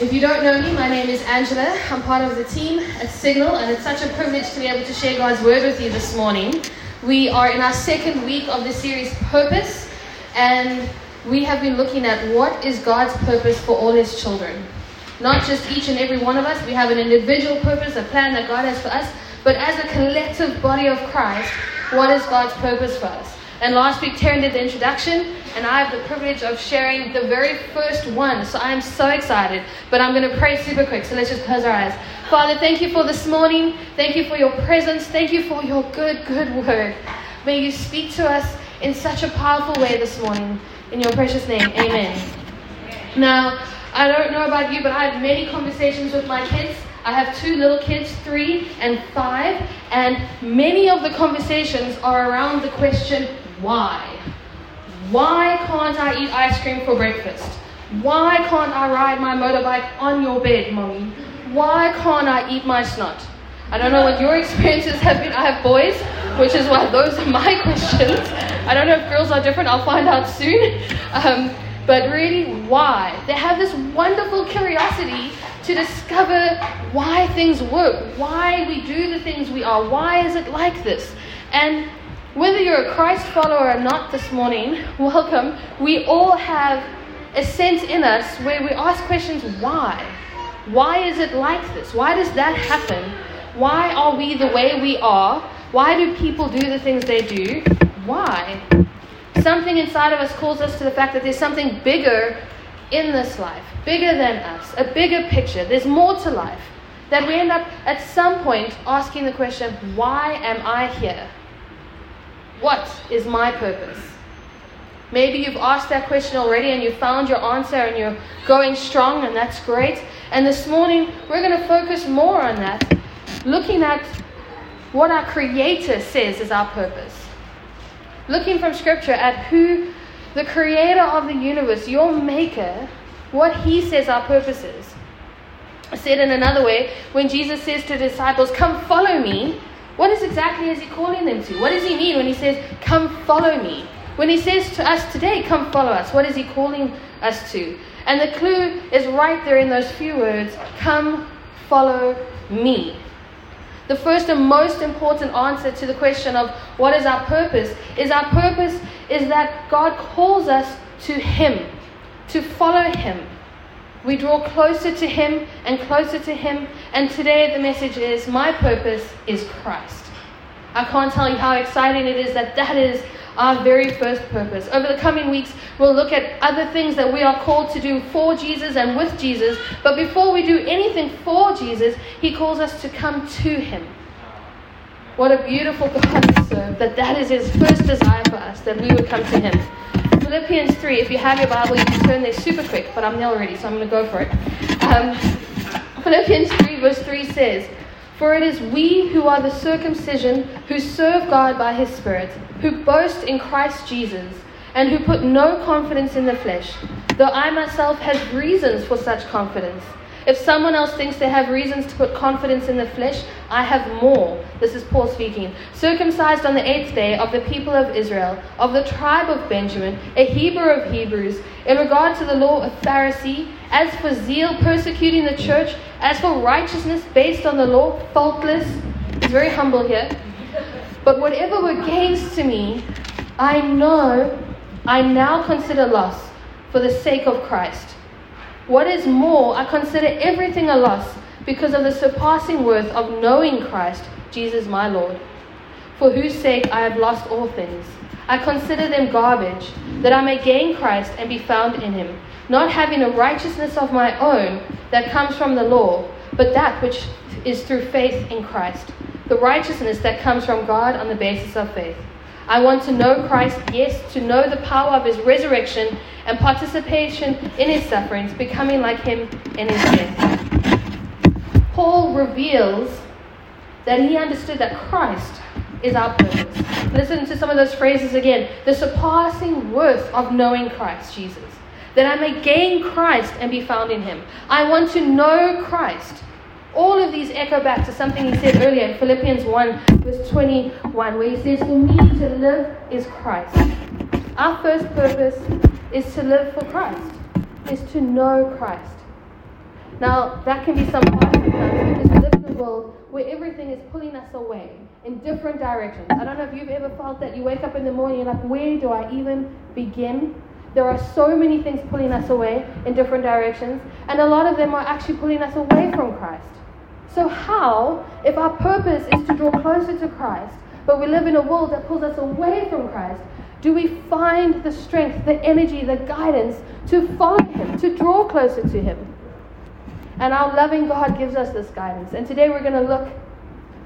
If you don't know me, my name is Angela. I'm part of the team at Signal, and it's such a privilege to be able to share God's word with you this morning. We are in our second week of the series Purpose, and we have been looking at what is God's purpose for all His children. Not just each and every one of us, we have an individual purpose, a plan that God has for us, but as a collective body of Christ, what is God's purpose for us? And last week, Taryn did the introduction, and I have the privilege of sharing the very first one. So I am so excited. But I'm going to pray super quick. So let's just close our eyes. Father, thank you for this morning. Thank you for your presence. Thank you for your good, good word. May you speak to us in such a powerful way this morning. In your precious name, amen. Now, I don't know about you, but I have many conversations with my kids. I have two little kids, three and five, and many of the conversations are around the question, why? Why can't I eat ice cream for breakfast? Why can't I ride my motorbike on your bed, mommy? Why can't I eat my snot? I don't know what your experiences have been. I have boys, which is why those are my questions. I don't know if girls are different. I'll find out soon. Um, but really, why? They have this wonderful curiosity to discover why things work, why we do the things we are, why is it like this? And whether you're a Christ follower or not this morning, welcome. We all have a sense in us where we ask questions why? Why is it like this? Why does that happen? Why are we the way we are? Why do people do the things they do? Why? Something inside of us calls us to the fact that there's something bigger in this life, bigger than us, a bigger picture. There's more to life. That we end up at some point asking the question, why am I here? What is my purpose? Maybe you've asked that question already and you found your answer and you're going strong, and that's great. And this morning, we're going to focus more on that, looking at what our Creator says is our purpose. Looking from Scripture at who the Creator of the universe, your Maker, what He says our purpose is. Said in another way, when Jesus says to disciples, Come follow me, what is exactly is he calling them to? What does he mean when he says, Come follow me? When he says to us today, Come follow us, what is he calling us to? And the clue is right there in those few words Come follow me. The first and most important answer to the question of what is our purpose is our purpose is that God calls us to Him, to follow Him. We draw closer to Him and closer to Him. And today the message is My purpose is Christ. I can't tell you how exciting it is that that is our very first purpose. Over the coming weeks, we'll look at other things that we are called to do for Jesus and with Jesus. But before we do anything for Jesus, He calls us to come to Him. What a beautiful God to serve, that that is His first desire for us, that we would come to Him. Philippians 3, if you have your Bible, you can turn there super quick, but I'm there already, so I'm going to go for it. Um, Philippians 3, verse 3 says, For it is we who are the circumcision, who serve God by his Spirit, who boast in Christ Jesus, and who put no confidence in the flesh, though I myself have reasons for such confidence. If someone else thinks they have reasons to put confidence in the flesh, I have more. This is Paul speaking. Circumcised on the eighth day of the people of Israel, of the tribe of Benjamin, a Hebrew of Hebrews, in regard to the law of Pharisee, as for zeal persecuting the church, as for righteousness based on the law, faultless. He's very humble here. But whatever were gains to me, I know I now consider loss for the sake of Christ. What is more, I consider everything a loss because of the surpassing worth of knowing Christ, Jesus my Lord, for whose sake I have lost all things. I consider them garbage, that I may gain Christ and be found in him, not having a righteousness of my own that comes from the law, but that which is through faith in Christ, the righteousness that comes from God on the basis of faith. I want to know Christ, yes, to know the power of his resurrection and participation in his sufferings, becoming like him in his death. Paul reveals that he understood that Christ is our purpose. Listen to some of those phrases again. The surpassing worth of knowing Christ Jesus. That I may gain Christ and be found in him. I want to know Christ. All of these echo back to something he said earlier in Philippians 1, verse 21, where he says, For me to live is Christ. Our first purpose is to live for Christ, is to know Christ. Now, that can be some hard sometimes because we live in a world where everything is pulling us away in different directions. I don't know if you've ever felt that you wake up in the morning you're like, where do I even begin? There are so many things pulling us away in different directions, and a lot of them are actually pulling us away from Christ. So, how, if our purpose is to draw closer to Christ, but we live in a world that pulls us away from Christ, do we find the strength, the energy, the guidance to follow Him, to draw closer to Him? And our loving God gives us this guidance. And today we're going to look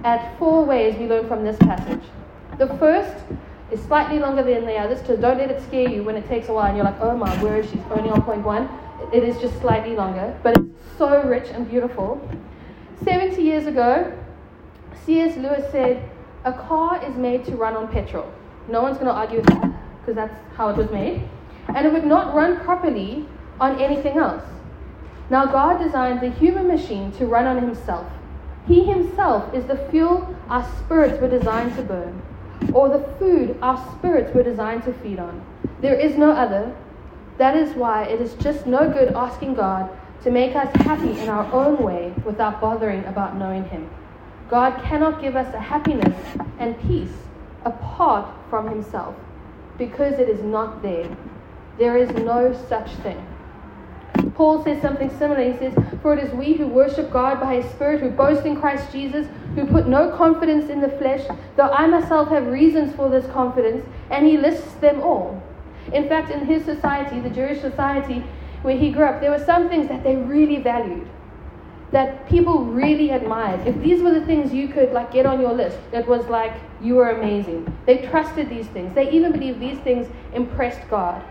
at four ways we learn from this passage. The first is slightly longer than the others, so don't let it scare you when it takes a while and you're like, oh my word, she's only on point one. It is just slightly longer, but it's so rich and beautiful. 70 years ago, C.S. Lewis said, a car is made to run on petrol. No one's going to argue with that, because that's how it was made. And it would not run properly on anything else. Now, God designed the human machine to run on Himself. He Himself is the fuel our spirits were designed to burn or the food our spirits were designed to feed on. There is no other. That is why it is just no good asking God to make us happy in our own way without bothering about knowing Him. God cannot give us a happiness and peace apart from Himself because it is not there. There is no such thing. Paul says something similar. He says, For it is we who worship God by His Spirit, who boast in Christ Jesus, who put no confidence in the flesh, though I myself have reasons for this confidence, and he lists them all. In fact, in his society, the Jewish society where he grew up, there were some things that they really valued, that people really admired. If these were the things you could like get on your list, it was like you were amazing. They trusted these things. They even believed these things impressed God.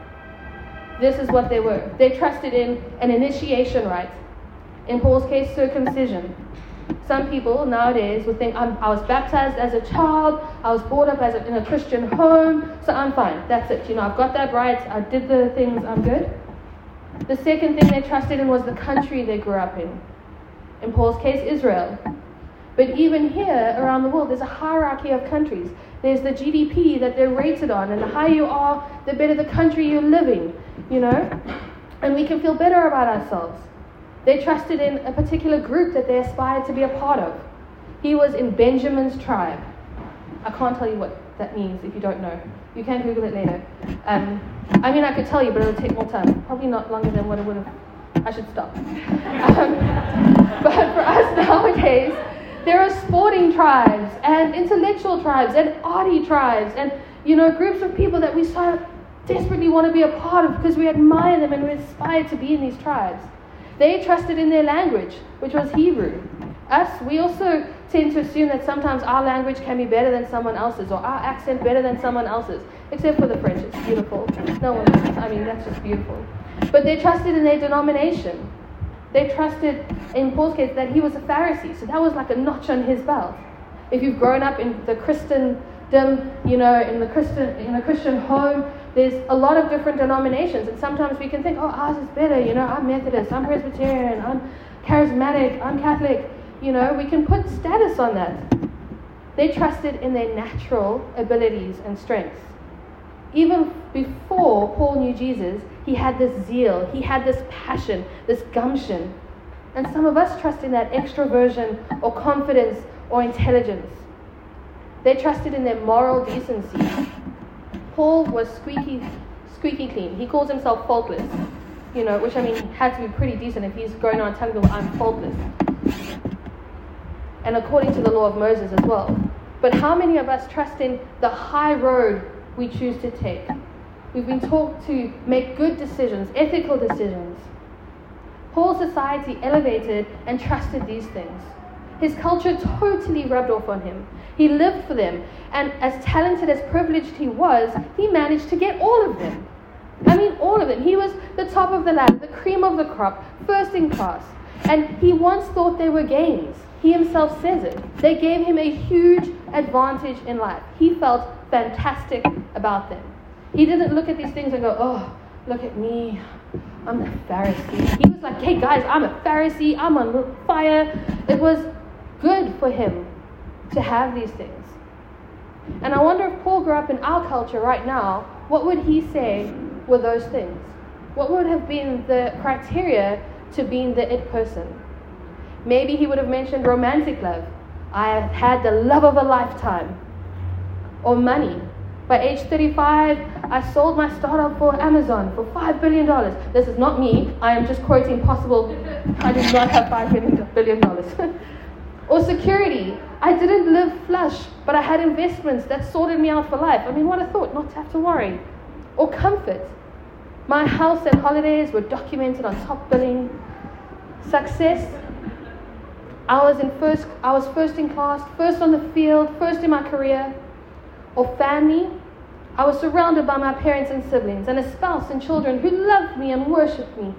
This is what they were. They trusted in an initiation rite. In Paul's case, circumcision. Some people nowadays would think i was baptized as a child, I was brought up as a, in a Christian home, so I'm fine. That's it. You know, I've got that right. I did the things. I'm good. The second thing they trusted in was the country they grew up in. In Paul's case, Israel. But even here around the world, there's a hierarchy of countries. There's the GDP that they're rated on, and the higher you are, the better the country you're living, you know? And we can feel better about ourselves. They trusted in a particular group that they aspired to be a part of. He was in Benjamin's tribe. I can't tell you what that means if you don't know. You can Google it later. Um, I mean, I could tell you, but it would take more time. Probably not longer than what it would have. I should stop. Um, but for us nowadays, there are sporting tribes and intellectual tribes and arty tribes and you know groups of people that we so desperately want to be a part of because we admire them and we aspire to be in these tribes. They trusted in their language, which was Hebrew. Us, we also tend to assume that sometimes our language can be better than someone else's or our accent better than someone else's, except for the French. It's beautiful. No one, I mean, that's just beautiful. But they trusted in their denomination. They trusted, in Paul's case, that he was a Pharisee. So that was like a notch on his belt. If you've grown up in the Christendom, you know, in the Christian in a Christian home, there's a lot of different denominations, and sometimes we can think, oh, ours is better. You know, I'm Methodist, I'm Presbyterian, I'm charismatic, I'm Catholic. You know, we can put status on that. They trusted in their natural abilities and strengths. Even before Paul knew Jesus, he had this zeal, he had this passion, this gumption. And some of us trust in that extroversion or confidence or intelligence. They trusted in their moral decency, Paul was squeaky, squeaky clean. He calls himself faultless, you know, which I mean had to be pretty decent if he's going on telling people I'm faultless. And according to the law of Moses as well. But how many of us trust in the high road we choose to take? We've been taught to make good decisions, ethical decisions. Paul's society elevated and trusted these things. His culture totally rubbed off on him. He lived for them. And as talented as privileged he was, he managed to get all of them. I mean, all of them. He was the top of the ladder, the cream of the crop, first in class. And he once thought they were gains. He himself says it. They gave him a huge advantage in life. He felt fantastic about them. He didn't look at these things and go, oh, look at me. I'm a Pharisee. He was like, hey guys, I'm a Pharisee. I'm on fire. It was good for him to have these things. And I wonder if Paul grew up in our culture right now, what would he say were those things? What would have been the criteria to being the it person. Maybe he would have mentioned romantic love. I have had the love of a lifetime. Or money. By age 35, I sold my startup for Amazon for $5 billion. This is not me. I am just quoting possible. I did not have $5 billion. or security. I didn't live flush, but I had investments that sorted me out for life. I mean, what a thought, not to have to worry. Or comfort. My house and holidays were documented on top billing. Success. I was in first I was first in class, first on the field, first in my career. Or family. I was surrounded by my parents and siblings and a spouse and children who loved me and worshipped me.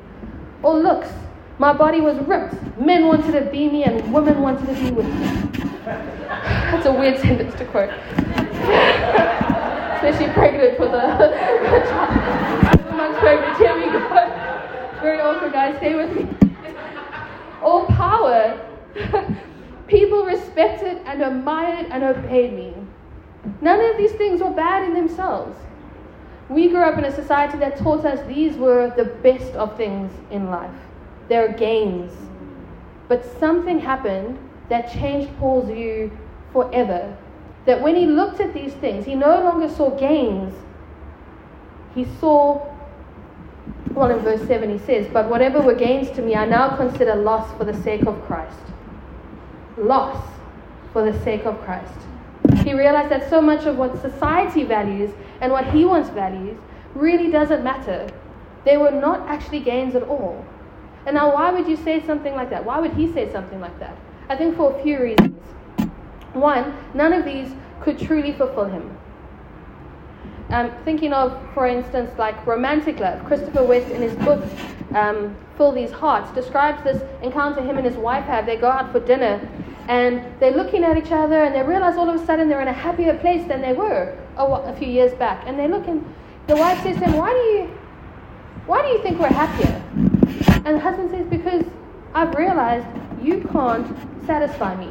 Or looks. My body was ripped. Men wanted to be me and women wanted to be with me. That's a weird sentence to quote. Especially pregnant for the child. Pregnant, here we go. Very awkward, guys. Stay with me. All power. People respected and admired and obeyed me. None of these things were bad in themselves. We grew up in a society that taught us these were the best of things in life. They're gains. But something happened that changed Paul's view forever. That when he looked at these things, he no longer saw gains. He saw, well, in verse 7 he says, But whatever were gains to me, I now consider loss for the sake of Christ. Loss for the sake of Christ. He realized that so much of what society values and what he wants values really doesn't matter. They were not actually gains at all. And now, why would you say something like that? Why would he say something like that? I think for a few reasons. One, none of these could truly fulfill him. Um, thinking of, for instance, like romantic love. Christopher West, in his book um, Fill These Hearts, describes this encounter him and his wife have. They go out for dinner and they're looking at each other and they realize all of a sudden they're in a happier place than they were a, a few years back. And they look and the wife says to him, Why do you, why do you think we're happier? And the husband says, Because I've realized you can't satisfy me.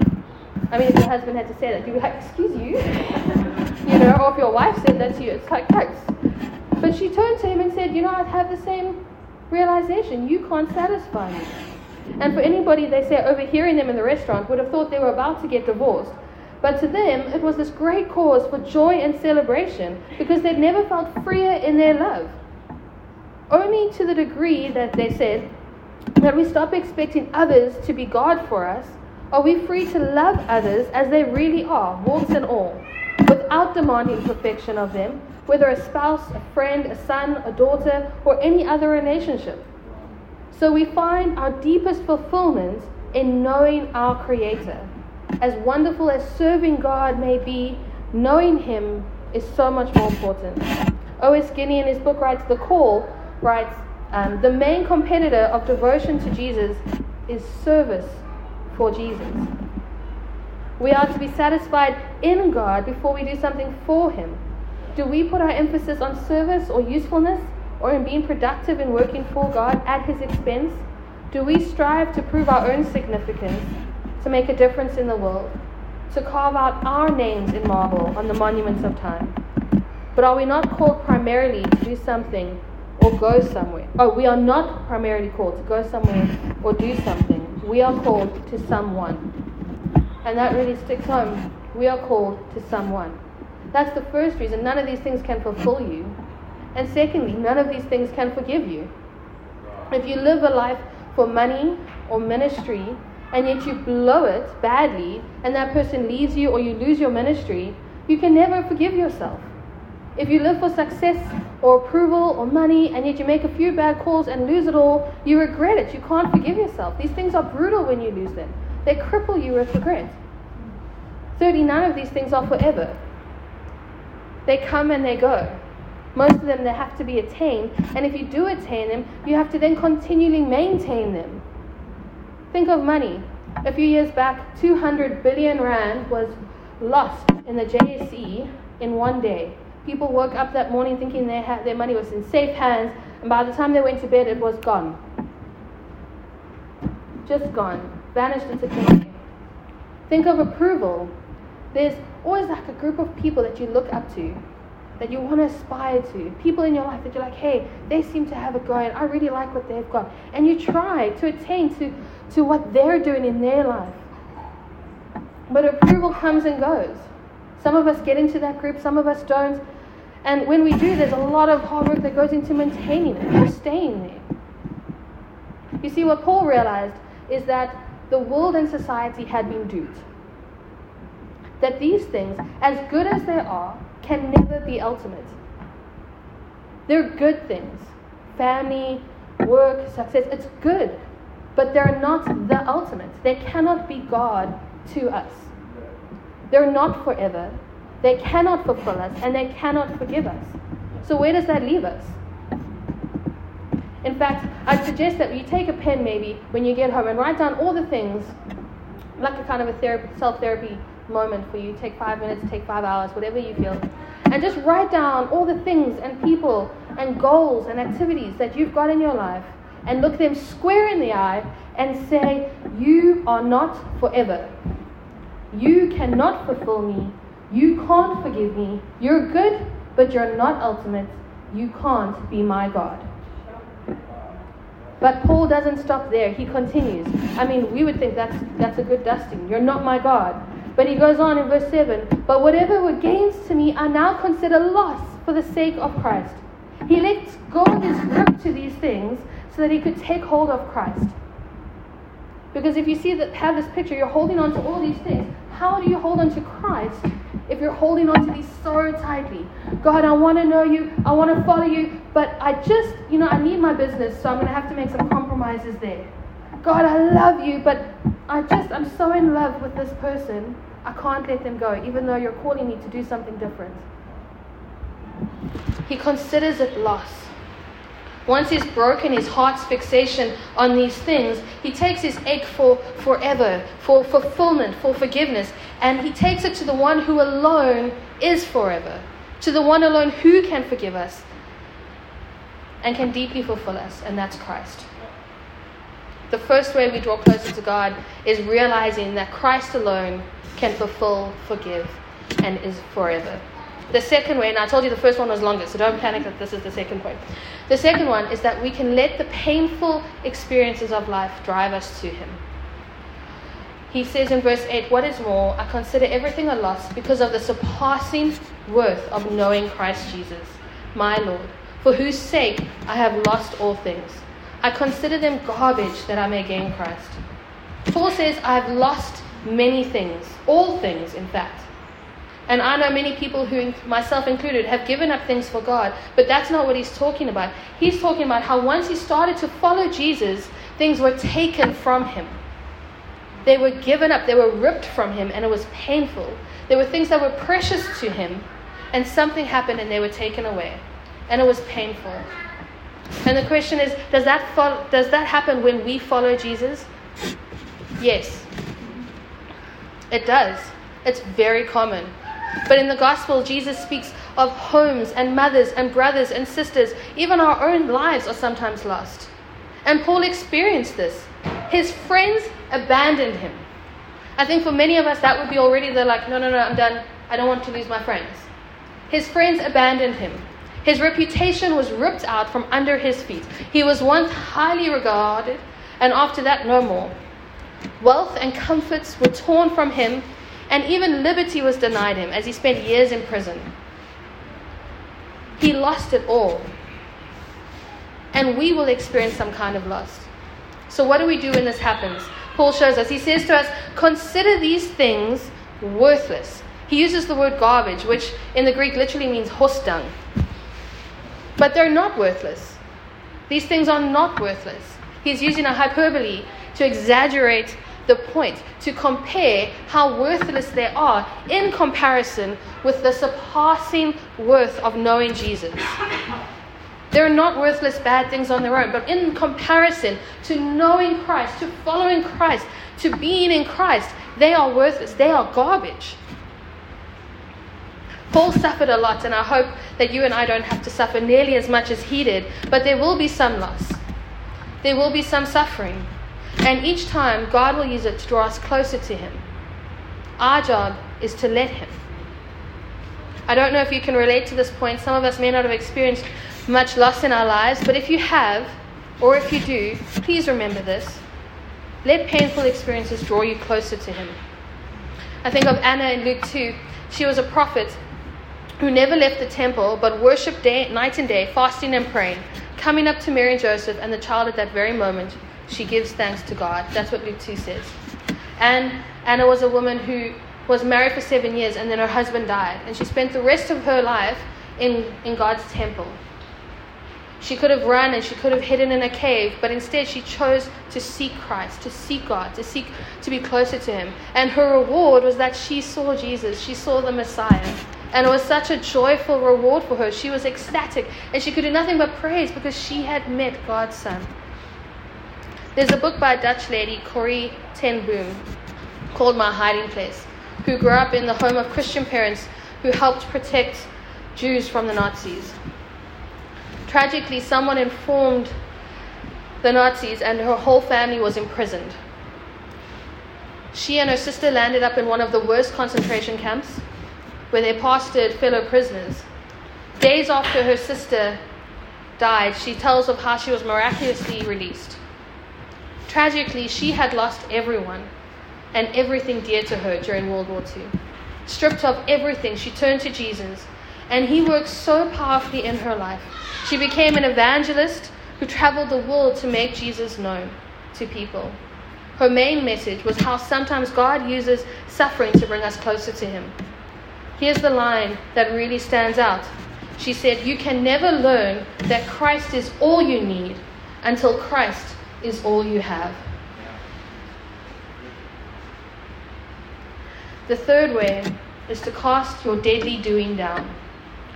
I mean, if your husband had to say that, you'd be like, Excuse you? you know, or if your wife said that to you, it's like, Thanks. But she turned to him and said, You know, I have had the same realization. You can't satisfy me. And for anybody, they say, overhearing them in the restaurant would have thought they were about to get divorced. But to them, it was this great cause for joy and celebration because they'd never felt freer in their love. Only to the degree that they said that we stop expecting others to be God for us, are we free to love others as they really are, warts and all, without demanding perfection of them, whether a spouse, a friend, a son, a daughter, or any other relationship. So we find our deepest fulfillment in knowing our Creator. As wonderful as serving God may be, knowing Him is so much more important. Os Guinness, in his book, writes The Call, writes, um, The main competitor of devotion to Jesus is service for Jesus. We are to be satisfied in God before we do something for Him. Do we put our emphasis on service or usefulness or in being productive in working for God at His expense? Do we strive to prove our own significance, to make a difference in the world, to carve out our names in marble on the monuments of time? But are we not called primarily to do something or go somewhere? Oh, we are not primarily called to go somewhere or do something. We are called to someone. And that really sticks home. We are called to someone. That's the first reason. None of these things can fulfill you. And secondly, none of these things can forgive you. If you live a life for money or ministry, and yet you blow it badly, and that person leaves you or you lose your ministry, you can never forgive yourself. If you live for success or approval or money, and yet you make a few bad calls and lose it all, you regret it. You can't forgive yourself. These things are brutal when you lose them, they cripple you with regret. Thirdly, none of these things are forever. They come and they go. Most of them, they have to be attained. And if you do attain them, you have to then continually maintain them. Think of money. A few years back, 200 billion rand was lost in the JSE in one day. People woke up that morning thinking they had, their money was in safe hands, and by the time they went to bed, it was gone. Just gone. Vanished into thin air. Think of approval. There's always like a group of people that you look up to that you want to aspire to, people in your life that you're like, hey, they seem to have it going. I really like what they've got. And you try to attain to, to what they're doing in their life. But approval comes and goes. Some of us get into that group, some of us don't. And when we do, there's a lot of hard work that goes into maintaining it, staying there. You see, what Paul realized is that the world and society had been duped. That these things, as good as they are, can never be ultimate. They're good things family, work, success, it's good. But they're not the ultimate. They cannot be God to us. They're not forever. They cannot fulfill us and they cannot forgive us. So, where does that leave us? In fact, I'd suggest that you take a pen maybe when you get home and write down all the things, like a kind of a therapy, self therapy moment for you. Take five minutes, take five hours, whatever you feel. And just write down all the things and people and goals and activities that you've got in your life and look them square in the eye and say, You are not forever. You cannot fulfill me. You can't forgive me. You're good, but you're not ultimate. You can't be my God. But Paul doesn't stop there. He continues. I mean, we would think that's, that's a good dusting. You're not my God. But he goes on in verse 7 But whatever were gains to me, I now consider loss for the sake of Christ. He lets go of his grip to these things so that he could take hold of Christ. Because if you see that have this picture, you're holding on to all these things. How do you hold on to Christ if you're holding on to these so tightly. God, I want to know you. I want to follow you. But I just, you know, I need my business, so I'm going to have to make some compromises there. God, I love you, but I just, I'm so in love with this person. I can't let them go, even though you're calling me to do something different. He considers it loss. Once he's broken his heart's fixation on these things, he takes his ache for forever, for fulfillment, for forgiveness, and he takes it to the one who alone is forever, to the one alone who can forgive us and can deeply fulfill us, and that's Christ. The first way we draw closer to God is realizing that Christ alone can fulfill, forgive, and is forever. The second way, and I told you the first one was longer, so don't panic that this is the second point. The second one is that we can let the painful experiences of life drive us to Him. He says in verse 8, What is more, I consider everything a loss because of the surpassing worth of knowing Christ Jesus, my Lord, for whose sake I have lost all things. I consider them garbage that I may gain Christ. Paul says, I have lost many things, all things, in fact and I know many people who, myself included, have given up things for God, but that's not what he's talking about. He's talking about how once he started to follow Jesus, things were taken from him. They were given up, they were ripped from him, and it was painful. There were things that were precious to him, and something happened and they were taken away. And it was painful. And the question is does that, follow, does that happen when we follow Jesus? Yes. It does. It's very common. But in the gospel, Jesus speaks of homes and mothers and brothers and sisters. Even our own lives are sometimes lost. And Paul experienced this. His friends abandoned him. I think for many of us, that would be already the like, no, no, no, I'm done. I don't want to lose my friends. His friends abandoned him. His reputation was ripped out from under his feet. He was once highly regarded, and after that, no more. Wealth and comforts were torn from him, and even liberty was denied him as he spent years in prison. He lost it all. And we will experience some kind of loss. So, what do we do when this happens? Paul shows us. He says to us, Consider these things worthless. He uses the word garbage, which in the Greek literally means horse dung. But they're not worthless. These things are not worthless. He's using a hyperbole to exaggerate the point to compare how worthless they are in comparison with the surpassing worth of knowing Jesus. They're not worthless bad things on their own, but in comparison to knowing Christ, to following Christ, to being in Christ, they are worthless. They are garbage. Paul suffered a lot, and I hope that you and I don't have to suffer nearly as much as he did, but there will be some loss. There will be some suffering. And each time, God will use it to draw us closer to Him. Our job is to let Him. I don't know if you can relate to this point. Some of us may not have experienced much loss in our lives, but if you have, or if you do, please remember this. Let painful experiences draw you closer to Him. I think of Anna in Luke 2. She was a prophet who never left the temple but worshipped day, night and day, fasting and praying, coming up to Mary and Joseph and the child at that very moment. She gives thanks to God. That's what Luke 2 says. And Anna was a woman who was married for seven years and then her husband died. And she spent the rest of her life in, in God's temple. She could have run and she could have hidden in a cave, but instead she chose to seek Christ, to seek God, to seek to be closer to Him. And her reward was that she saw Jesus, she saw the Messiah. And it was such a joyful reward for her. She was ecstatic and she could do nothing but praise because she had met God's Son. There's a book by a Dutch lady, Corrie ten Boom, called My Hiding Place, who grew up in the home of Christian parents who helped protect Jews from the Nazis. Tragically, someone informed the Nazis, and her whole family was imprisoned. She and her sister landed up in one of the worst concentration camps where they pastored fellow prisoners. Days after her sister died, she tells of how she was miraculously released. Tragically, she had lost everyone and everything dear to her during World War II. Stripped of everything, she turned to Jesus, and he worked so powerfully in her life she became an evangelist who traveled the world to make Jesus known to people. Her main message was how sometimes God uses suffering to bring us closer to Him. Here's the line that really stands out. She said, You can never learn that Christ is all you need until Christ is all you have. The third way is to cast your deadly doing down.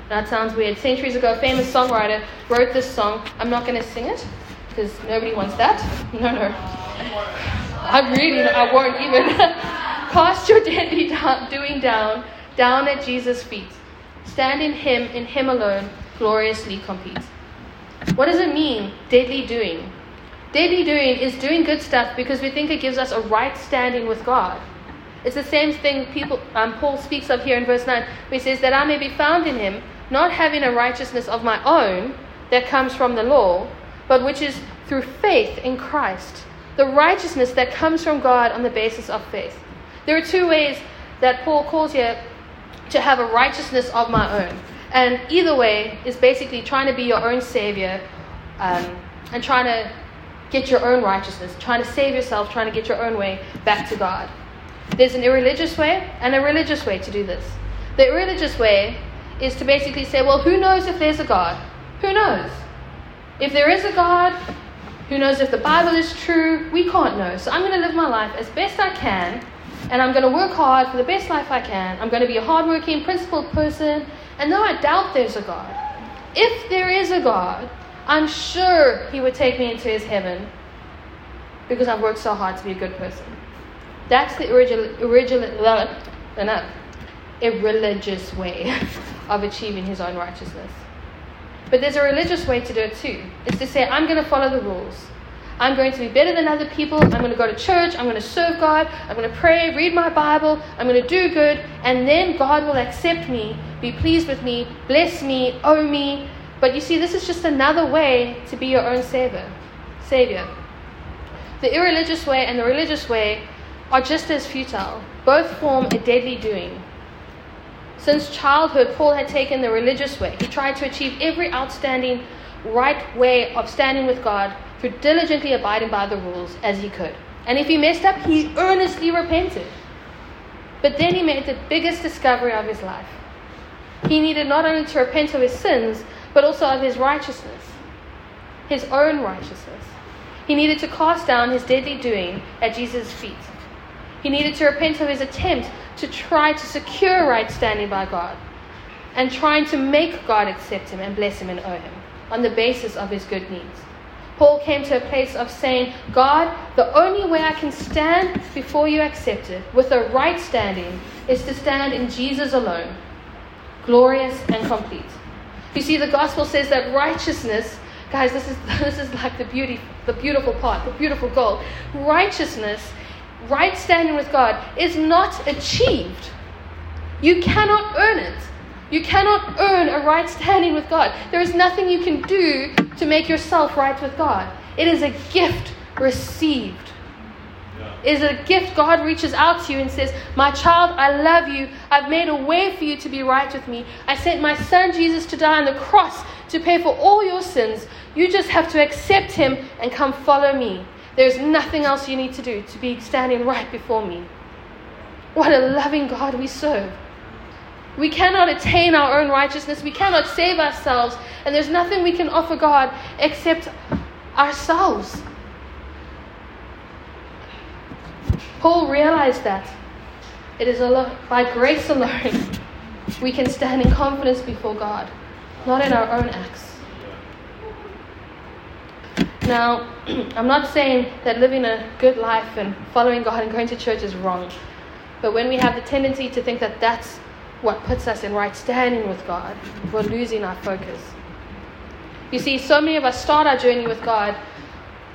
That sounds weird. Centuries ago, a famous songwriter wrote this song. I'm not going to sing it because nobody wants that. No, no. I'm really, I won't even. Cast your deadly doing down, down at Jesus' feet. Stand in Him, in Him alone, gloriously compete. What does it mean, deadly doing? Deadly doing is doing good stuff because we think it gives us a right standing with God. It's the same thing people, um, Paul speaks of here in verse 9, where he says, That I may be found in him, not having a righteousness of my own that comes from the law, but which is through faith in Christ. The righteousness that comes from God on the basis of faith. There are two ways that Paul calls here to have a righteousness of my own. And either way is basically trying to be your own savior um, and trying to get your own righteousness, trying to save yourself, trying to get your own way back to God. There's an irreligious way and a religious way to do this. The irreligious way is to basically say, well, who knows if there's a God? Who knows? If there is a God, who knows if the Bible is true? We can't know. So I'm going to live my life as best I can, and I'm going to work hard for the best life I can. I'm going to be a hardworking, principled person, and though I doubt there's a God, if there is a God, I'm sure He would take me into His heaven because I've worked so hard to be a good person. That's the original, original, uh, irreligious way of achieving his own righteousness. But there's a religious way to do it too. It's to say, I'm going to follow the rules. I'm going to be better than other people. I'm going to go to church. I'm going to serve God. I'm going to pray, read my Bible. I'm going to do good. And then God will accept me, be pleased with me, bless me, owe me. But you see, this is just another way to be your own savior. Savior. The irreligious way and the religious way are just as futile. Both form a deadly doing. Since childhood, Paul had taken the religious way. He tried to achieve every outstanding right way of standing with God through diligently abiding by the rules as he could. And if he messed up, he earnestly repented. But then he made the biggest discovery of his life. He needed not only to repent of his sins, but also of his righteousness, his own righteousness. He needed to cast down his deadly doing at Jesus' feet. He needed to repent of his attempt to try to secure right standing by God and trying to make God accept him and bless him and owe him on the basis of his good needs. Paul came to a place of saying, God, the only way I can stand before you accepted with a right standing is to stand in Jesus alone, glorious and complete. You see, the gospel says that righteousness, guys, this is this is like the beauty, the beautiful part, the beautiful goal. Righteousness right standing with God is not achieved. You cannot earn it. You cannot earn a right standing with God. There is nothing you can do to make yourself right with God. It is a gift received. Is a gift God reaches out to you and says, My child, I love you. I've made a way for you to be right with me. I sent my son Jesus to die on the cross to pay for all your sins. You just have to accept him and come follow me. There's nothing else you need to do to be standing right before me. What a loving God we serve. We cannot attain our own righteousness. We cannot save ourselves. And there's nothing we can offer God except ourselves. Paul realized that. It is by grace alone we can stand in confidence before God, not in our own acts. Now, I'm not saying that living a good life and following God and going to church is wrong. But when we have the tendency to think that that's what puts us in right standing with God, we're losing our focus. You see, so many of us start our journey with God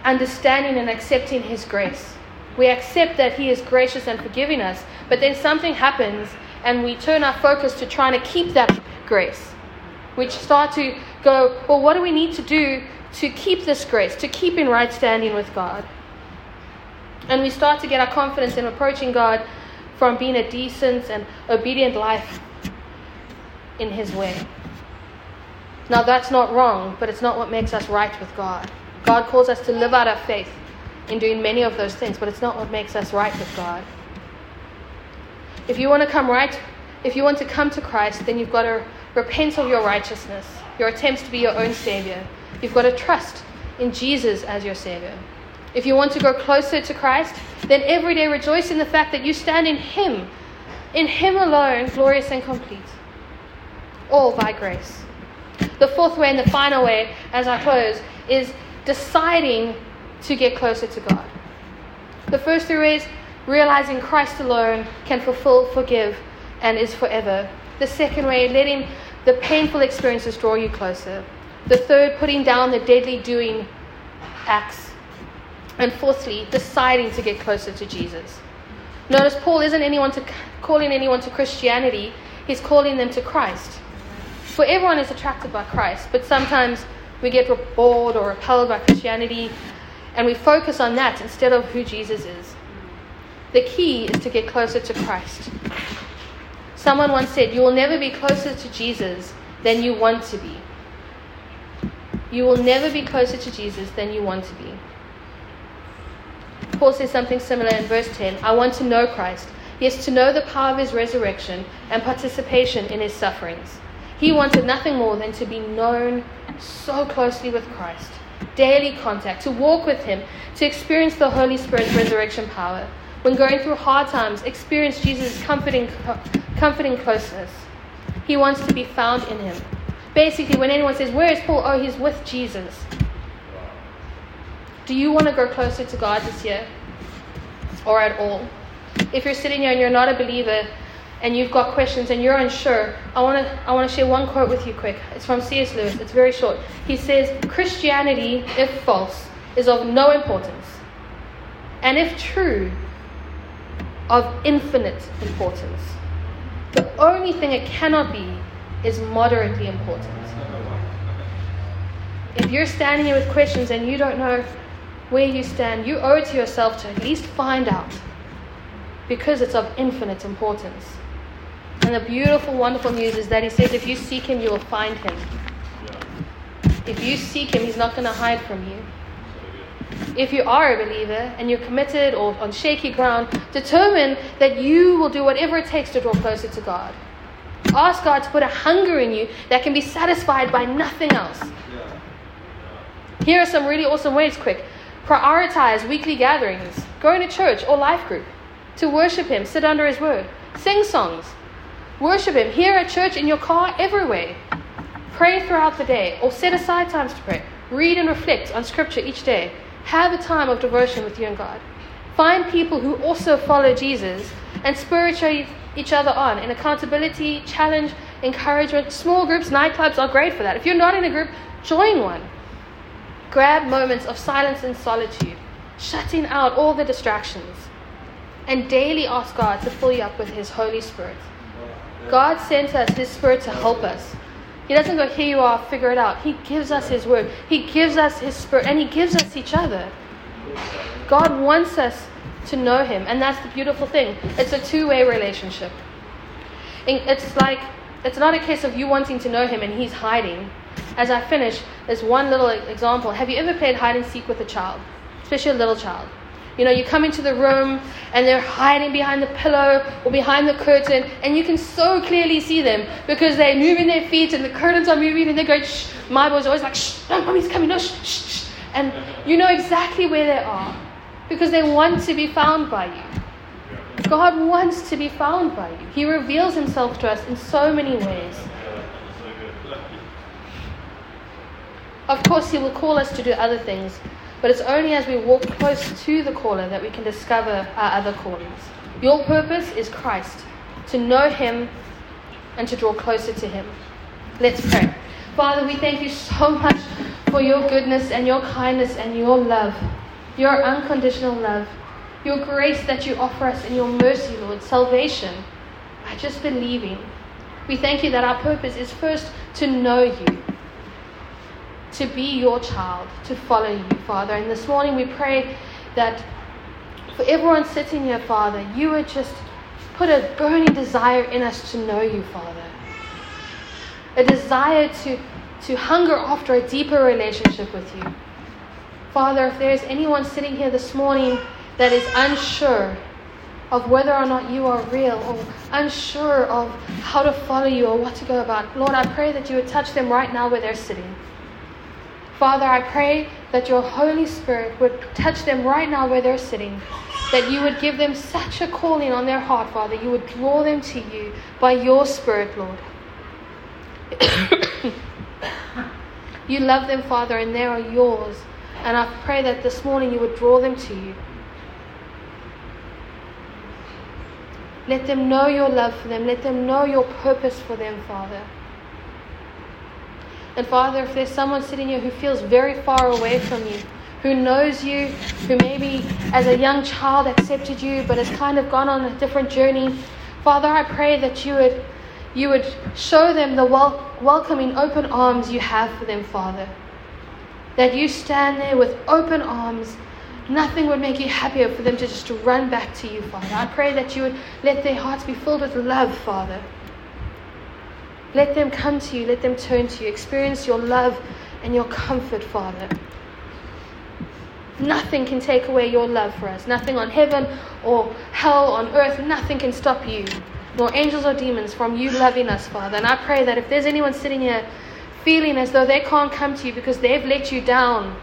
understanding and accepting His grace. We accept that He is gracious and forgiving us, but then something happens and we turn our focus to trying to keep that grace. We start to go, well, what do we need to do to keep this grace, to keep in right standing with God? And we start to get our confidence in approaching God from being a decent and obedient life in His way. Now, that's not wrong, but it's not what makes us right with God. God calls us to live out our faith in doing many of those things, but it's not what makes us right with God. If you want to come right, if you want to come to Christ, then you've got to repent of your righteousness, your attempts to be your own Savior. You've got to trust in Jesus as your Savior. If you want to go closer to Christ, then every day rejoice in the fact that you stand in Him, in Him alone, glorious and complete. All by grace. The fourth way and the final way, as I close, is deciding to get closer to God. The first three ways realizing Christ alone can fulfill, forgive, and is forever. The second way, letting the painful experiences draw you closer. The third, putting down the deadly doing acts and fourthly, deciding to get closer to Jesus. Notice Paul isn't anyone to, calling anyone to Christianity, he's calling them to Christ. For everyone is attracted by Christ, but sometimes we get bored or repelled by Christianity and we focus on that instead of who Jesus is. The key is to get closer to Christ. Someone once said, You will never be closer to Jesus than you want to be. You will never be closer to Jesus than you want to be. Paul says something similar in verse 10 I want to know Christ. Yes, to know the power of his resurrection and participation in his sufferings. He wanted nothing more than to be known so closely with Christ, daily contact, to walk with him, to experience the Holy Spirit's resurrection power. When going through hard times, experience Jesus' comforting, comforting closeness. He wants to be found in him. Basically, when anyone says, Where is Paul? Oh, he's with Jesus. Do you want to go closer to God this year? Or at all? If you're sitting here and you're not a believer and you've got questions and you're unsure, I want to I want to share one quote with you quick. It's from C.S. Lewis. It's very short. He says, "Christianity, if false, is of no importance, and if true, of infinite importance. The only thing it cannot be is moderately important." If you're standing here with questions and you don't know where you stand, you owe it to yourself to at least find out because it's of infinite importance. And the beautiful, wonderful news is that he says if you seek him, you will find him. If you seek him, he's not going to hide from you. If you are a believer and you're committed or on shaky ground, determine that you will do whatever it takes to draw closer to God. Ask God to put a hunger in you that can be satisfied by nothing else. Here are some really awesome ways, quick. Prioritize weekly gatherings, going to church or life group, to worship Him, sit under His word, sing songs, worship Him here at church, in your car, everywhere. Pray throughout the day or set aside times to pray. Read and reflect on Scripture each day. Have a time of devotion with you and God. Find people who also follow Jesus and spiritually each other on in accountability, challenge, encouragement. Small groups, nightclubs are great for that. If you're not in a group, join one. Grab moments of silence and solitude, shutting out all the distractions, and daily ask God to fill you up with His Holy Spirit. God sends us His Spirit to help us. He doesn't go, here you are, figure it out. He gives us His Word, He gives us His Spirit, and He gives us each other. God wants us to know Him, and that's the beautiful thing. It's a two way relationship. It's like, it's not a case of you wanting to know Him and He's hiding. As I finish, there's one little example. Have you ever played hide and seek with a child, especially a little child? You know, you come into the room and they're hiding behind the pillow or behind the curtain, and you can so clearly see them because they're moving their feet and the curtains are moving and they're going, shh. My boy's always like, shh, no, mommy's coming, no, shh, shh, shh. And you know exactly where they are because they want to be found by you. God wants to be found by you. He reveals himself to us in so many ways. Of course, He will call us to do other things, but it's only as we walk close to the caller that we can discover our other callings. Your purpose is Christ, to know Him and to draw closer to Him. Let's pray. Father, we thank you so much for your goodness and your kindness and your love, your unconditional love, your grace that you offer us and your mercy, Lord, salvation by just believing. We thank you that our purpose is first to know you to be your child, to follow you, Father. And this morning we pray that for everyone sitting here, Father, you would just put a burning desire in us to know you, Father. A desire to, to hunger after a deeper relationship with you. Father, if there's anyone sitting here this morning that is unsure of whether or not you are real or unsure of how to follow you or what to go about, Lord, I pray that you would touch them right now where they're sitting. Father, I pray that your Holy Spirit would touch them right now where they're sitting, that you would give them such a calling on their heart, Father. You would draw them to you by your Spirit, Lord. you love them, Father, and they are yours. And I pray that this morning you would draw them to you. Let them know your love for them. Let them know your purpose for them, Father. And Father, if there's someone sitting here who feels very far away from you, who knows you, who maybe as a young child accepted you but has kind of gone on a different journey, Father, I pray that you would you would show them the wel- welcoming open arms you have for them, Father. That you stand there with open arms. Nothing would make you happier for them to just run back to you, Father. I pray that you would let their hearts be filled with love, Father. Let them come to you. Let them turn to you. Experience your love and your comfort, Father. Nothing can take away your love for us. Nothing on heaven or hell on earth. Nothing can stop you, nor angels or demons, from you loving us, Father. And I pray that if there's anyone sitting here feeling as though they can't come to you because they've let you down,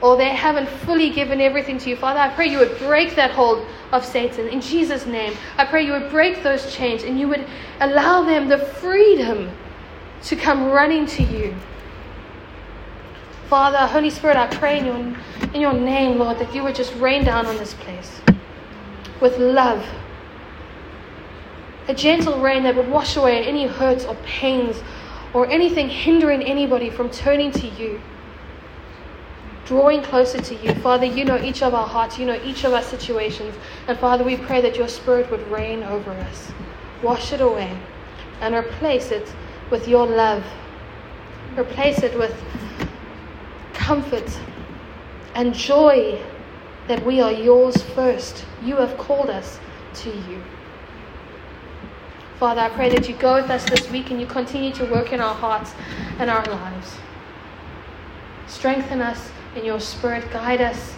or they haven't fully given everything to you, Father, I pray you would break that hold of Satan. In Jesus' name, I pray you would break those chains and you would allow them the freedom to come running to you. Father, Holy Spirit, I pray in your, in your name, Lord, that you would just rain down on this place with love. A gentle rain that would wash away any hurts or pains or anything hindering anybody from turning to you drawing closer to you. Father, you know each of our hearts, you know each of our situations. And Father, we pray that your Spirit would reign over us, wash it away, and replace it with your love. Replace it with comfort and joy that we are yours first. You have called us to you. Father, I pray that you go with us this week and you continue to work in our hearts and our lives. Strengthen us in your spirit, guide us.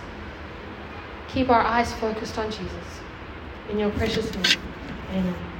Keep our eyes focused on Jesus. In your precious name, amen.